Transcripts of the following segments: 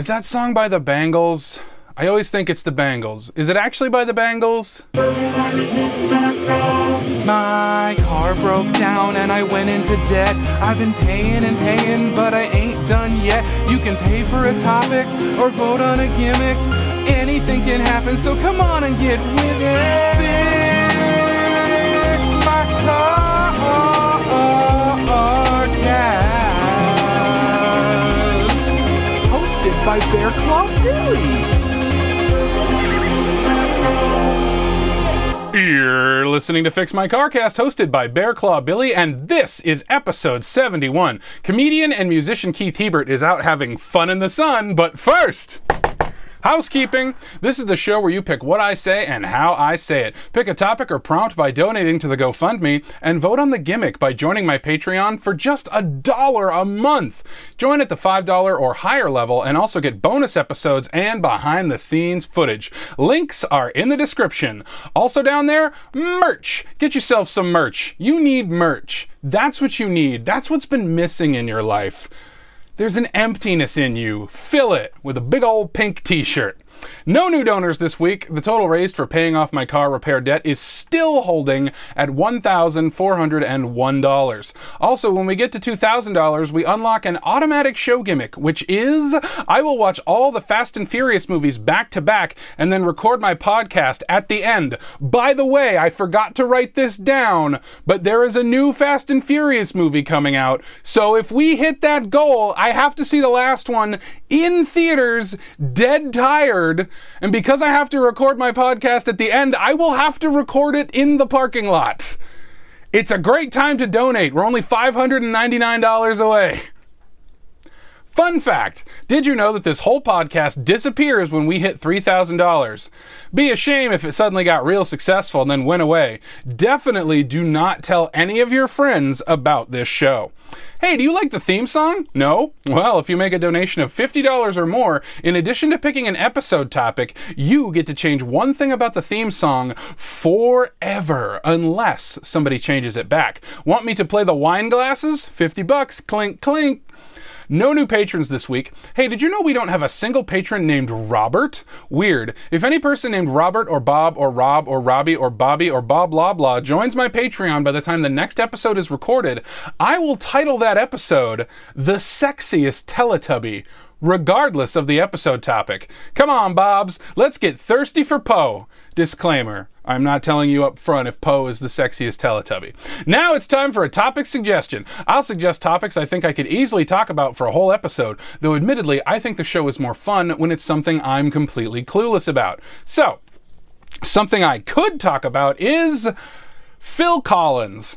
Is that song by the Bangles? I always think it's the Bangles. Is it actually by the Bangles? My car broke down and I went into debt. I've been paying and paying, but I ain't done yet. You can pay for a topic or vote on a gimmick. Anything can happen, so come on and get with it. Fix my car by Bear Claw Billie. You're listening to Fix My Carcast, hosted by Bear Claw Billie, and this is episode 71. Comedian and musician Keith Hebert is out having fun in the sun, but first. Housekeeping. This is the show where you pick what I say and how I say it. Pick a topic or prompt by donating to the GoFundMe and vote on the gimmick by joining my Patreon for just a dollar a month. Join at the $5 or higher level and also get bonus episodes and behind the scenes footage. Links are in the description. Also down there, merch. Get yourself some merch. You need merch. That's what you need. That's what's been missing in your life. There's an emptiness in you. Fill it with a big old pink t shirt. No new donors this week. The total raised for paying off my car repair debt is still holding at $1,401. Also, when we get to $2,000, we unlock an automatic show gimmick, which is I will watch all the Fast and Furious movies back to back and then record my podcast at the end. By the way, I forgot to write this down, but there is a new Fast and Furious movie coming out. So if we hit that goal, I have to see the last one in theaters, dead tired. And because I have to record my podcast at the end, I will have to record it in the parking lot. It's a great time to donate. We're only $599 away. Fun fact Did you know that this whole podcast disappears when we hit $3,000? Be a shame if it suddenly got real successful and then went away. Definitely do not tell any of your friends about this show. Hey, do you like the theme song? No? Well, if you make a donation of $50 or more, in addition to picking an episode topic, you get to change one thing about the theme song forever, unless somebody changes it back. Want me to play the wine glasses? 50 bucks, clink, clink. No new patrons this week. Hey, did you know we don't have a single patron named Robert? Weird. If any person named Robert or Bob or Rob or Robbie or Bobby or Bob blah blah joins my Patreon by the time the next episode is recorded, I will title that episode The Sexiest Teletubby regardless of the episode topic. Come on, Bobs, let's get thirsty for Po. Disclaimer I'm not telling you up front if Po is the sexiest Teletubby. Now it's time for a topic suggestion. I'll suggest topics I think I could easily talk about for a whole episode, though admittedly, I think the show is more fun when it's something I'm completely clueless about. So, something I could talk about is Phil Collins.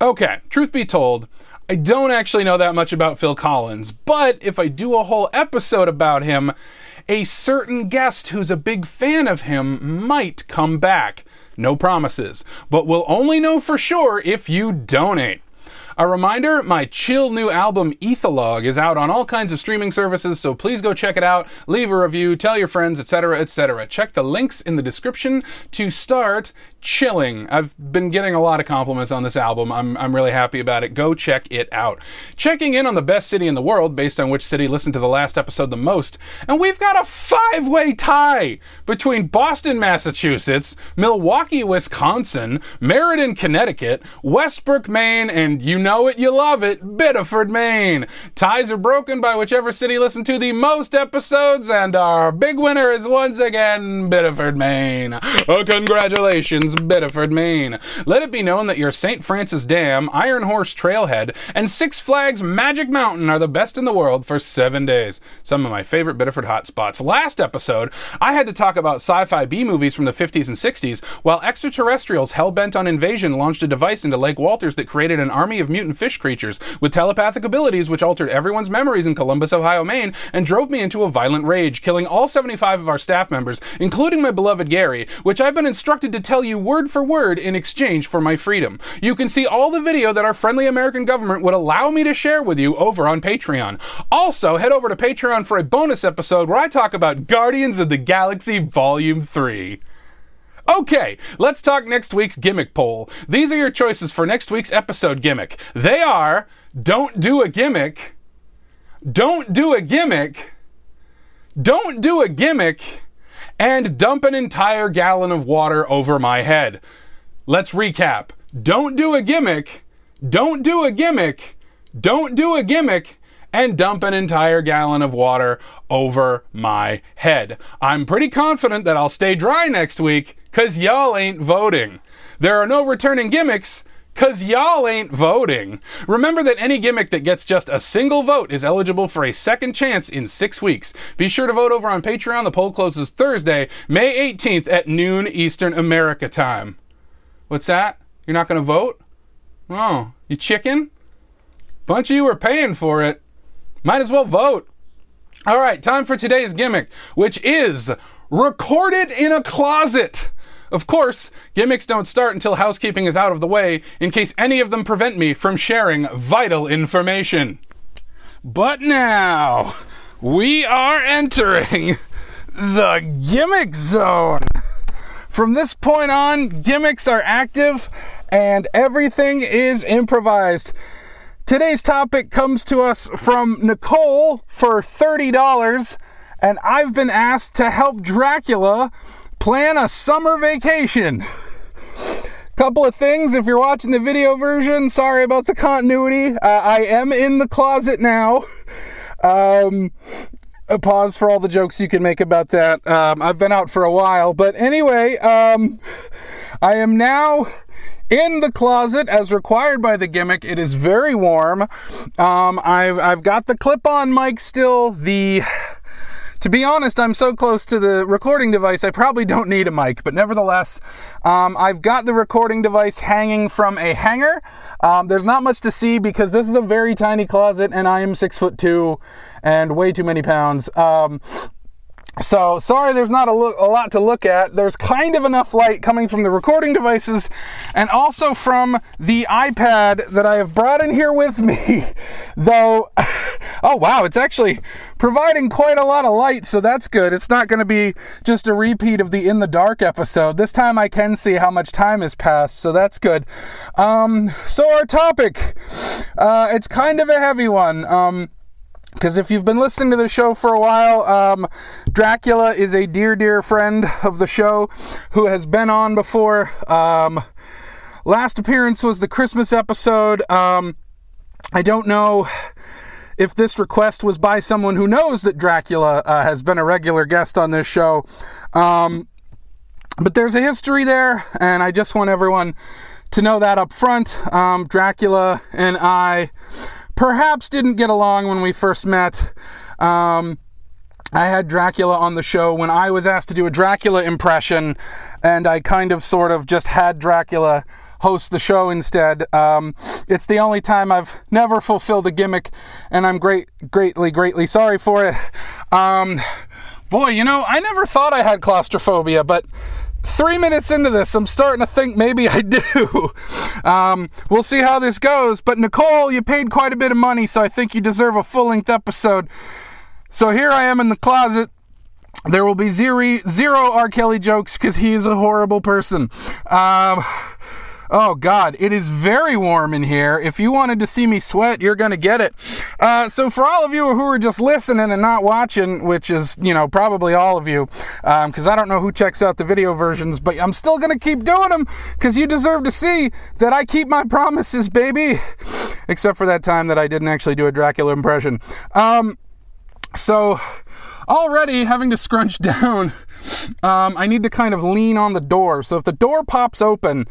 Okay, truth be told, I don't actually know that much about Phil Collins, but if I do a whole episode about him, a certain guest who's a big fan of him might come back. No promises, but we'll only know for sure if you donate. A reminder my chill new album Ytholog is out on all kinds of streaming services, so please go check it out, leave a review, tell your friends, etc., etc. Check the links in the description to start chilling. I've been getting a lot of compliments on this album. I'm, I'm really happy about it. Go check it out. Checking in on the best city in the world based on which city listened to the last episode the most. And we've got a five way tie between Boston, Massachusetts, Milwaukee, Wisconsin, Meriden, Connecticut, Westbrook, Maine, and you know it, you love it, Biddeford, Maine. Ties are broken by whichever city listened to the most episodes, and our big winner is once again Biddeford, Maine. Oh, congratulations. Biddeford, Maine. Let it be known that your St. Francis Dam, Iron Horse Trailhead, and Six Flags Magic Mountain are the best in the world for seven days. Some of my favorite Biddeford hotspots. Last episode, I had to talk about sci fi B movies from the 50s and 60s, while extraterrestrials hell bent on invasion launched a device into Lake Walters that created an army of mutant fish creatures with telepathic abilities which altered everyone's memories in Columbus, Ohio, Maine, and drove me into a violent rage, killing all 75 of our staff members, including my beloved Gary, which I've been instructed to tell you word for word in exchange for my freedom. You can see all the video that our friendly American government would allow me to share with you over on Patreon. Also, head over to Patreon for a bonus episode where I talk about Guardians of the Galaxy Volume 3. Okay, let's talk next week's gimmick poll. These are your choices for next week's episode gimmick. They are don't do a gimmick, don't do a gimmick, don't do a gimmick and dump an entire gallon of water over my head. Let's recap. Don't do a gimmick, don't do a gimmick, don't do a gimmick, and dump an entire gallon of water over my head. I'm pretty confident that I'll stay dry next week because y'all ain't voting. There are no returning gimmicks because y'all ain't voting. Remember that any gimmick that gets just a single vote is eligible for a second chance in six weeks. Be sure to vote over on Patreon. The poll closes Thursday, May 18th at noon Eastern America time. What's that? You're not going to vote? Oh, you chicken? Bunch of you are paying for it. Might as well vote. All right, time for today's gimmick, which is recorded in a closet. Of course, gimmicks don't start until housekeeping is out of the way, in case any of them prevent me from sharing vital information. But now, we are entering the gimmick zone. From this point on, gimmicks are active and everything is improvised. Today's topic comes to us from Nicole for $30, and I've been asked to help Dracula plan a summer vacation. Couple of things if you're watching the video version, sorry about the continuity. Uh, I am in the closet now. Um, a pause for all the jokes you can make about that. Um, I've been out for a while, but anyway, um, I am now in the closet as required by the gimmick. It is very warm. Um, I've, I've got the clip on mic still. The to be honest, I'm so close to the recording device, I probably don't need a mic, but nevertheless, um, I've got the recording device hanging from a hanger. Um, there's not much to see because this is a very tiny closet and I am six foot two and way too many pounds. Um, so sorry, there's not a, lo- a, lot to look at. There's kind of enough light coming from the recording devices and also from the iPad that I have brought in here with me. Though, oh wow, it's actually providing quite a lot of light, so that's good. It's not going to be just a repeat of the in the dark episode. This time I can see how much time has passed, so that's good. Um, so our topic, uh, it's kind of a heavy one. Um, because if you've been listening to the show for a while, um, Dracula is a dear, dear friend of the show who has been on before. Um, last appearance was the Christmas episode. Um, I don't know if this request was by someone who knows that Dracula uh, has been a regular guest on this show. Um, but there's a history there, and I just want everyone to know that up front. Um, Dracula and I perhaps didn't get along when we first met. Um, I had Dracula on the show when I was asked to do a Dracula impression, and I kind of sort of just had Dracula host the show instead. Um, it's the only time I've never fulfilled a gimmick, and I'm great, greatly, greatly sorry for it. Um, boy, you know, I never thought I had claustrophobia, but three minutes into this, I'm starting to think maybe I do. Um, we'll see how this goes. But Nicole, you paid quite a bit of money, so I think you deserve a full length episode. So here I am in the closet. There will be zero, zero R. Kelly jokes because he is a horrible person. Um, Oh God, it is very warm in here. If you wanted to see me sweat, you're gonna get it. Uh, so for all of you who are just listening and not watching, which is you know probably all of you, because um, I don't know who checks out the video versions, but I'm still gonna keep doing them because you deserve to see that I keep my promises, baby. Except for that time that I didn't actually do a Dracula impression. Um, so already having to scrunch down. Um, I need to kind of lean on the door. So if the door pops open,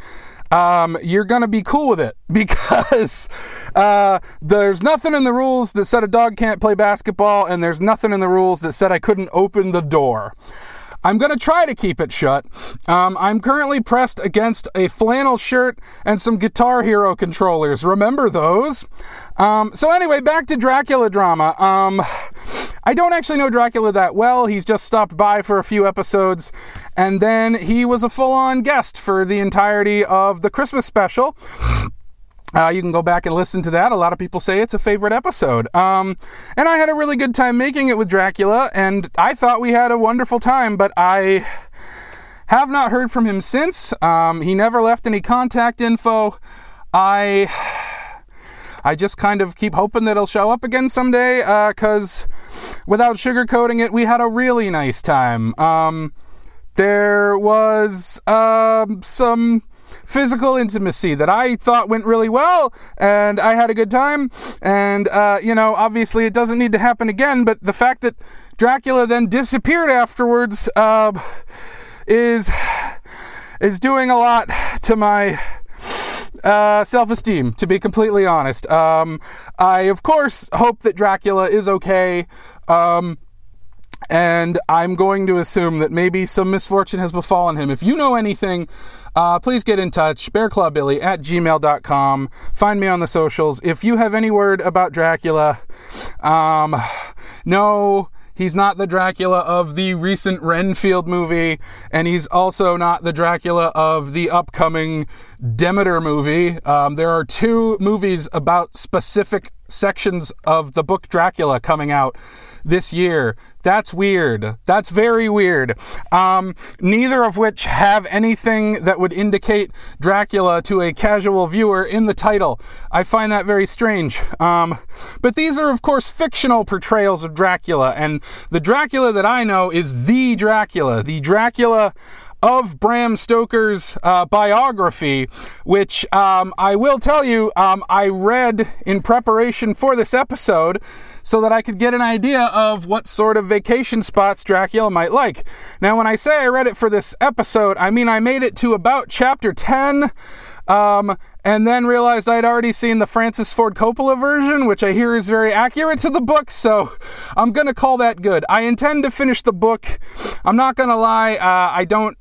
um, you're going to be cool with it because uh, there's nothing in the rules that said a dog can't play basketball, and there's nothing in the rules that said I couldn't open the door. I'm going to try to keep it shut. Um, I'm currently pressed against a flannel shirt and some Guitar Hero controllers. Remember those? Um, so, anyway, back to Dracula drama. Um, I don't actually know Dracula that well. He's just stopped by for a few episodes, and then he was a full on guest for the entirety of the Christmas special. Uh, you can go back and listen to that. A lot of people say it's a favorite episode. Um, and I had a really good time making it with Dracula, and I thought we had a wonderful time, but I have not heard from him since. Um, he never left any contact info. I I just kind of keep hoping that he'll show up again someday, because uh, without sugarcoating it, we had a really nice time. Um, there was um, some physical intimacy that I thought went really well, and I had a good time. And, uh, you know, obviously it doesn't need to happen again, but the fact that Dracula then disappeared afterwards uh, is is doing a lot to my uh, self esteem, to be completely honest. Um, I, of course, hope that Dracula is okay. Um, and I'm going to assume that maybe some misfortune has befallen him. If you know anything, uh, please get in touch. BearClawBillie at gmail.com. Find me on the socials. If you have any word about Dracula, um, no, He's not the Dracula of the recent Renfield movie, and he's also not the Dracula of the upcoming Demeter movie. Um, there are two movies about specific sections of the book Dracula coming out this year. That's weird. That's very weird. Um, neither of which have anything that would indicate Dracula to a casual viewer in the title. I find that very strange. Um, but these are, of course, fictional portrayals of Dracula, and the Dracula that I know is the Dracula, the Dracula of Bram Stoker's uh, biography, which um, I will tell you, um, I read in preparation for this episode so that I could get an idea of what sort of vacation spots Dracula might like. Now, when I say I read it for this episode, I mean I made it to about chapter 10. Um, and then realized I'd already seen the Francis Ford Coppola version, which I hear is very accurate to the book, so I'm gonna call that good. I intend to finish the book. I'm not gonna lie, uh, I don't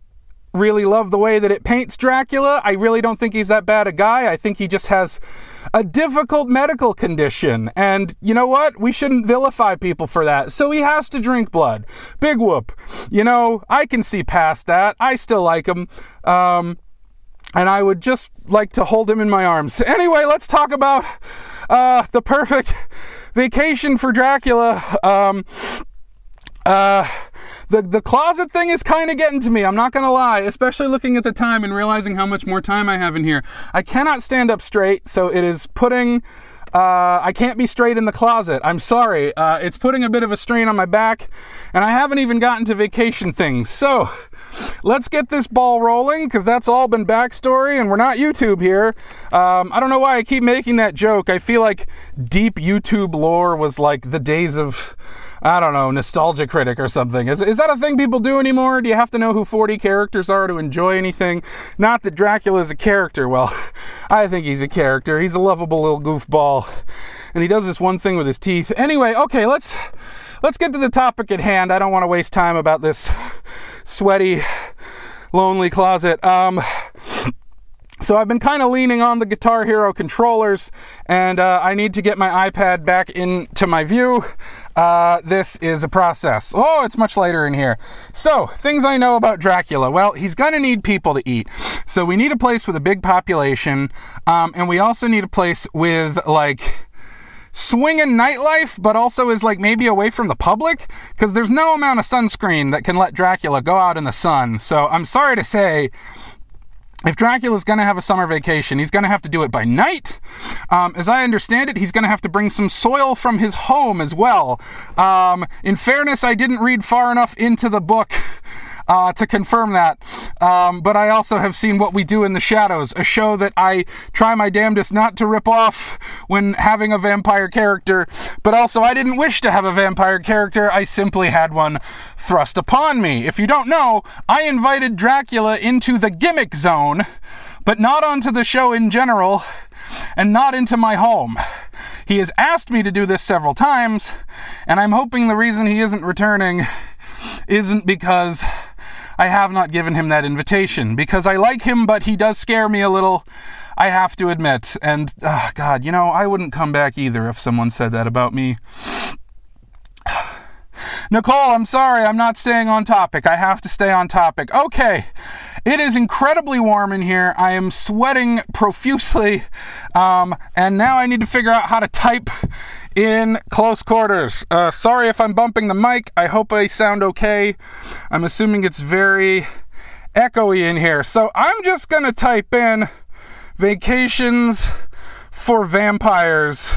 really love the way that it paints Dracula. I really don't think he's that bad a guy. I think he just has a difficult medical condition. And you know what? We shouldn't vilify people for that. So he has to drink blood. Big whoop. You know, I can see past that. I still like him. Um, and I would just like to hold him in my arms. Anyway, let's talk about uh, the perfect vacation for Dracula. Um, uh, the the closet thing is kind of getting to me. I'm not gonna lie, especially looking at the time and realizing how much more time I have in here. I cannot stand up straight, so it is putting. Uh, I can't be straight in the closet. I'm sorry. Uh, it's putting a bit of a strain on my back, and I haven't even gotten to vacation things. So, let's get this ball rolling because that's all been backstory and we're not YouTube here. Um, I don't know why I keep making that joke. I feel like deep YouTube lore was like the days of I don't know, nostalgia critic or something. Is, is that a thing people do anymore? Do you have to know who 40 characters are to enjoy anything? Not that Dracula is a character. Well, I think he's a character. He's a lovable little goofball. And he does this one thing with his teeth. Anyway, okay, let's let's get to the topic at hand. I don't want to waste time about this sweaty, lonely closet. Um, so I've been kind of leaning on the Guitar Hero controllers, and uh, I need to get my iPad back into my view. Uh, this is a process. Oh, it's much later in here. So, things I know about Dracula. Well, he's going to need people to eat. So, we need a place with a big population, um, and we also need a place with, like, swinging nightlife, but also is like maybe away from the public because there's no amount of sunscreen that can let Dracula go out in the sun. So I'm sorry to say, if Dracula's going to have a summer vacation, he's going to have to do it by night. Um, as I understand it, he's going to have to bring some soil from his home as well. Um, in fairness, I didn't read far enough into the book uh, to confirm that. Um, but I also have seen What We Do in the Shadows, a show that I try my damnedest not to rip off when having a vampire character. But also, I didn't wish to have a vampire character, I simply had one thrust upon me. If you don't know, I invited Dracula into the gimmick zone, but not onto the show in general, and not into my home. He has asked me to do this several times, and I'm hoping the reason he isn't returning isn't because I have not given him that invitation because I like him, but he does scare me a little. I have to admit. And, oh God, you know, I wouldn't come back either if someone said that about me. Nicole, I'm sorry, I'm not staying on topic. I have to stay on topic. Okay, it is incredibly warm in here. I am sweating profusely, um, and now I need to figure out how to type in close quarters. Uh, sorry if I'm bumping the mic. I hope I sound okay. I'm assuming it's very echoey in here. So I'm just going to type in vacations for vampires.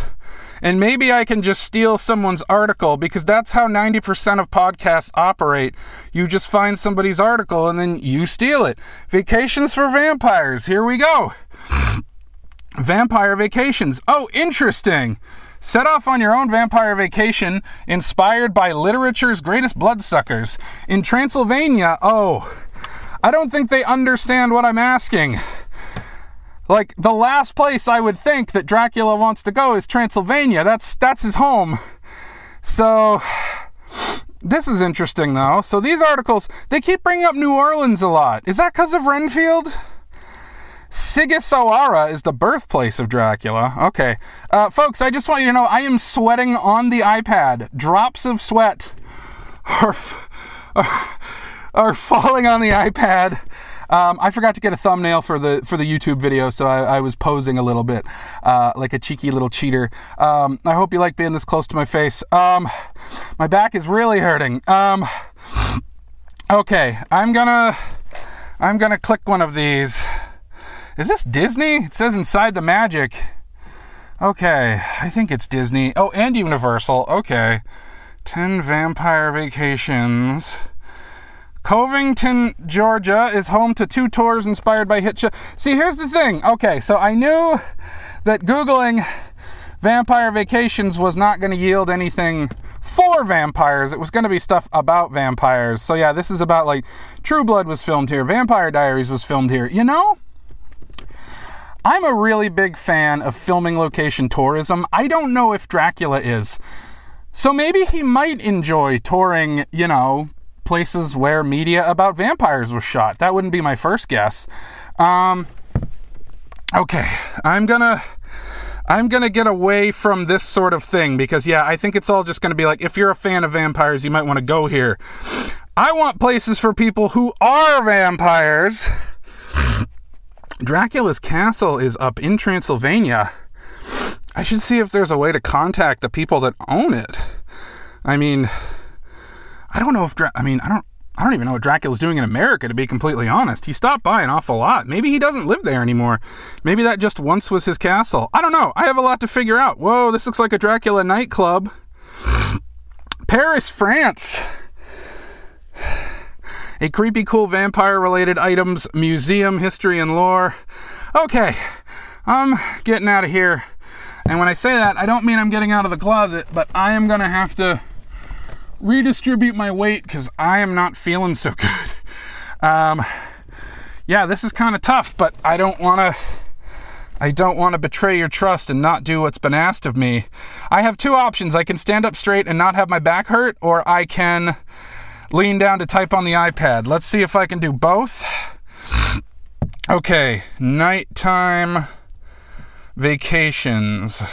And maybe I can just steal someone's article because that's how 90% of podcasts operate. You just find somebody's article and then you steal it. Vacations for vampires. Here we go. Vampire vacations. Oh, interesting. Set off on your own vampire vacation inspired by literature's greatest bloodsuckers. In Transylvania, oh, I don't think they understand what I'm asking. Like the last place I would think that Dracula wants to go is Transylvania. That's that's his home. So this is interesting though. So these articles, they keep bringing up New Orleans a lot. Is that cuz of Renfield? Sighisoara is the birthplace of Dracula. Okay. Uh, folks, I just want you to know I am sweating on the iPad. Drops of sweat are, are, are falling on the iPad. Um, I forgot to get a thumbnail for the for the YouTube video, so I, I was posing a little bit uh, like a cheeky little cheater. Um, I hope you like being this close to my face. Um, my back is really hurting. Um, okay, I'm gonna I'm gonna click one of these. Is this Disney? It says inside the magic. Okay, I think it's Disney. Oh, and Universal. Okay. 10 Vampire Vacations. Covington, Georgia is home to two tours inspired by hit. See, here's the thing. Okay, so I knew that Googling Vampire Vacations was not going to yield anything for vampires. It was going to be stuff about vampires. So, yeah, this is about like True Blood was filmed here, Vampire Diaries was filmed here. You know? I'm a really big fan of filming location tourism. I don't know if Dracula is. So maybe he might enjoy touring, you know, places where media about vampires was shot. That wouldn't be my first guess. Um, okay, I'm gonna. I'm gonna get away from this sort of thing because, yeah, I think it's all just gonna be like if you're a fan of vampires, you might want to go here. I want places for people who are vampires. Dracula's castle is up in Transylvania. I should see if there's a way to contact the people that own it. I mean, I don't know if Dra- I mean, I don't I don't even know what Dracula's doing in America to be completely honest. He stopped by an awful lot. Maybe he doesn't live there anymore. Maybe that just once was his castle. I don't know. I have a lot to figure out. Whoa, this looks like a Dracula nightclub. Paris, France a creepy cool vampire related items museum history and lore. Okay, I'm getting out of here. And when I say that, I don't mean I'm getting out of the closet, but I am going to have to redistribute my weight because I am not feeling so good. Um, yeah, this is kind of tough, but I don't want to. I don't want to betray your trust and not do what's been asked of me. I have two options. I can stand up straight and not have my back hurt, or I can lean down to type on the iPad. Let's see if I can do both. Okay, nighttime vacations.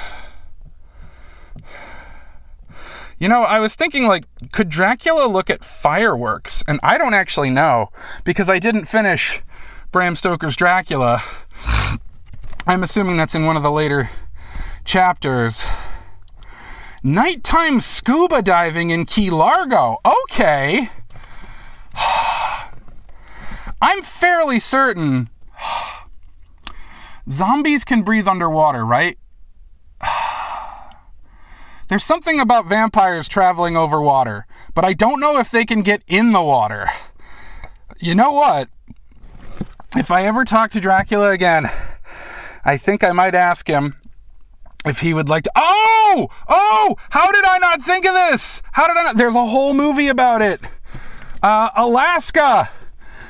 You know, I was thinking, like, could Dracula look at fireworks? And I don't actually know because I didn't finish Bram Stoker's Dracula. I'm assuming that's in one of the later chapters. Nighttime scuba diving in Key Largo. Okay. I'm fairly certain zombies can breathe underwater, right? There's something about vampires traveling over water, but I don't know if they can get in the water. You know what? If I ever talk to Dracula again, I think I might ask him if he would like to. Oh! Oh! How did I not think of this? How did I not? There's a whole movie about it. Uh, Alaska.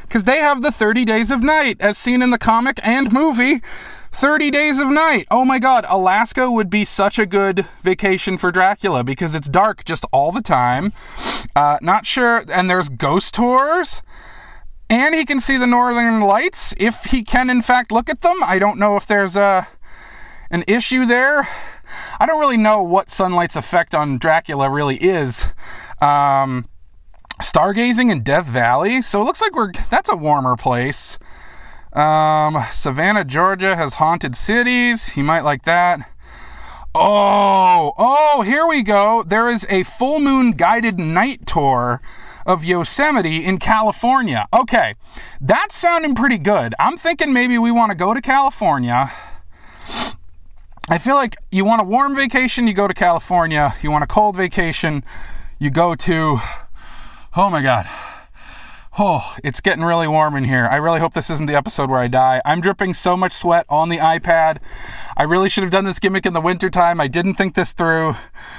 Because they have the 30 Days of Night, as seen in the comic and movie. 30 Days of Night. Oh my god, Alaska would be such a good vacation for Dracula because it's dark just all the time. Uh, not sure. And there's ghost tours. And he can see the northern lights if he can, in fact, look at them. I don't know if there's a an issue there. I don't really know what sunlight's effect on Dracula really is. Um, stargazing in Death Valley, so it looks like we're that's a warmer place. Um, Savannah, Georgia has haunted cities. He might like that. Oh, oh, here we go. There is a full moon guided night tour of Yosemite in California. Okay, that's sounding pretty good. I'm thinking maybe we want to go to California I feel like you want a warm vacation, you go to California. You want a cold vacation, you go to. Oh my God. Oh, it's getting really warm in here. I really hope this isn't the episode where I die. I'm dripping so much sweat on the iPad. I really should have done this gimmick in the wintertime. I didn't think this through.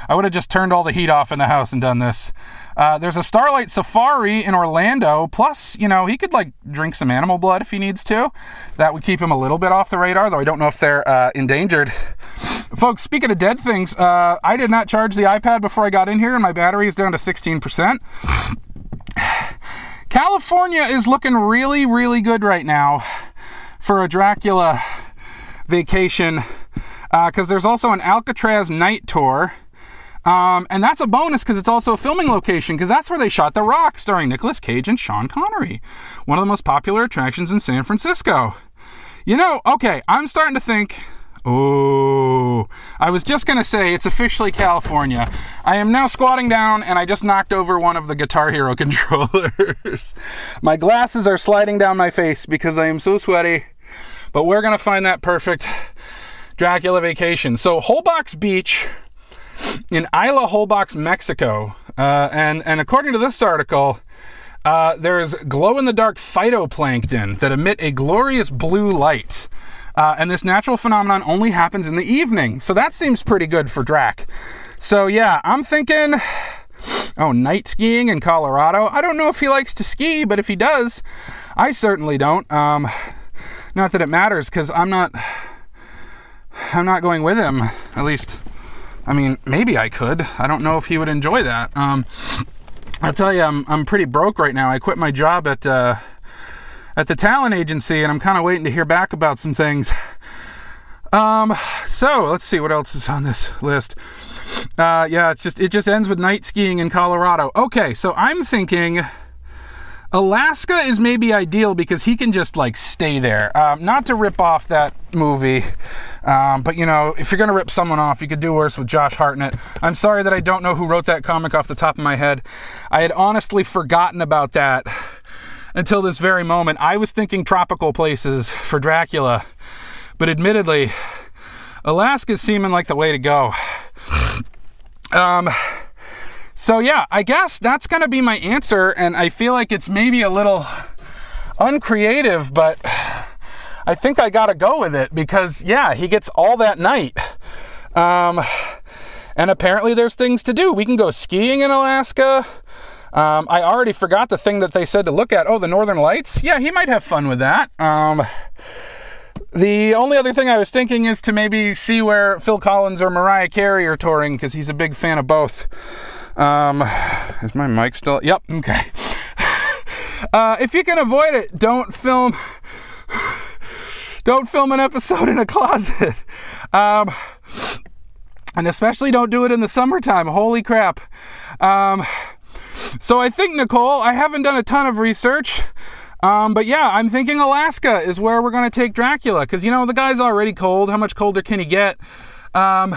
I would have just turned all the heat off in the house and done this. Uh, there's a Starlight Safari in Orlando. Plus, you know, he could like drink some animal blood if he needs to. That would keep him a little bit off the radar, though I don't know if they're uh, endangered. Folks, speaking of dead things, uh, I did not charge the iPad before I got in here, and my battery is down to 16%. California is looking really, really good right now for a Dracula vacation because uh, there's also an Alcatraz night tour. Um, and that's a bonus because it's also a filming location because that's where they shot The Rock starring Nicolas Cage and Sean Connery, one of the most popular attractions in San Francisco. You know, okay, I'm starting to think Oh, I was just going to say it's officially California. I am now squatting down and I just knocked over one of the Guitar Hero controllers. my glasses are sliding down my face because I am so sweaty. But we're going to find that perfect Dracula vacation. So, Holbox Beach in Isla Holbox, Mexico. Uh, and, and according to this article, uh, there's glow in the dark phytoplankton that emit a glorious blue light. Uh, and this natural phenomenon only happens in the evening. So that seems pretty good for Drac. So yeah, I'm thinking. Oh, night skiing in Colorado. I don't know if he likes to ski, but if he does, I certainly don't. Um, not that it matters, because I'm not. I'm not going with him. At least, I mean, maybe I could. I don't know if he would enjoy that. Um, I'll tell you, I'm I'm pretty broke right now. I quit my job at. Uh, at the talent agency, and I'm kind of waiting to hear back about some things. Um, so let's see what else is on this list. Uh, yeah, it's just it just ends with night skiing in Colorado. Okay, so I'm thinking Alaska is maybe ideal because he can just like stay there. Um, not to rip off that movie, um, but you know, if you're gonna rip someone off, you could do worse with Josh Hartnett. I'm sorry that I don't know who wrote that comic off the top of my head. I had honestly forgotten about that until this very moment. I was thinking tropical places for Dracula, but admittedly, Alaska's seeming like the way to go. Um, so yeah, I guess that's gonna be my answer, and I feel like it's maybe a little uncreative, but I think I gotta go with it because yeah, he gets all that night. Um, and apparently there's things to do. We can go skiing in Alaska. Um, I already forgot the thing that they said to look at. Oh, the Northern Lights? Yeah, he might have fun with that. Um, the only other thing I was thinking is to maybe see where Phil Collins or Mariah Carey are touring because he's a big fan of both. Um, is my mic still? Yep, okay. Uh, if you can avoid it, don't film. Don't film an episode in a closet. Um, and especially don't do it in the summertime. Holy crap. Um, so I think, Nicole, I haven't done a ton of research. Um, but yeah, I'm thinking Alaska is where we're going to take Dracula because, you know, the guy's already cold. How much colder can he get? Um,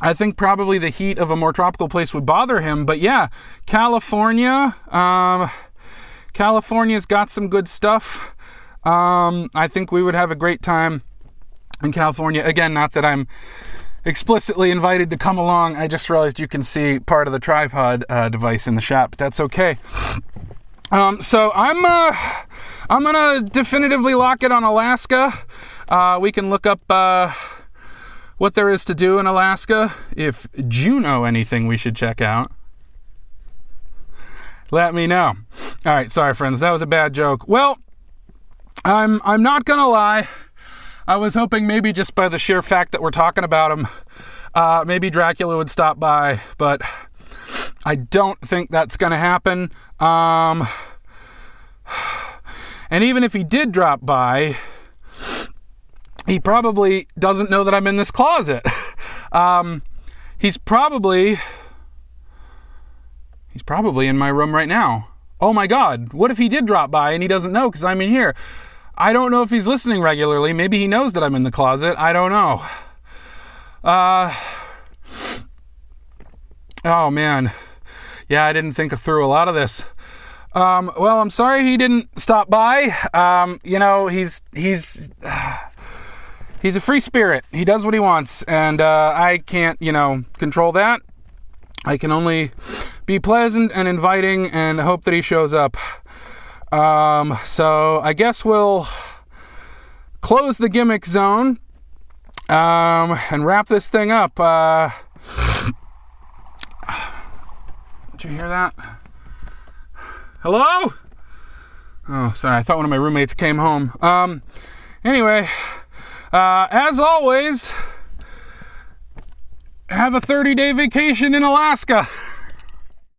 I think probably the heat of a more tropical place would bother him. But yeah, California. Um, California's got some good stuff. Um, I think we would have a great time in California. Again, not that I'm explicitly invited to come along. I just realized you can see part of the tripod uh, device in the shop, but that's okay. Um, so I'm uh, I'm gonna definitively lock it on Alaska. Uh, we can look up uh, what there is to do in Alaska. If you know anything we should check out, let me know. All right, sorry friends, that was a bad joke. Well, I'm I'm not gonna lie. I was hoping maybe just by the sheer fact that we're talking about him, uh, maybe Dracula would stop by, but I don't think that's going to happen. Um, and even if he did drop by, he probably doesn't know that I'm in this closet. um, he's probably he's probably in my room right now. Oh my god, what if he did drop by and he doesn't know because I'm in here? I don't know if he's listening regularly. Maybe he knows that I'm in the closet. I don't know. Uh, oh man. Yeah, I didn't think through a lot of this. Um, well, I'm sorry he didn't stop by. Um, you know, he's he's he's a free spirit. He does what he wants, and uh, I can't, you know, control that. I can only be pleasant and inviting and hope that he shows up. Um, so I guess we'll close the gimmick zone um, and wrap this thing up. Uh, did you hear that? Hello? Oh, sorry. I thought one of my roommates came home. Um, anyway, uh, as always, have a 30 day vacation in Alaska.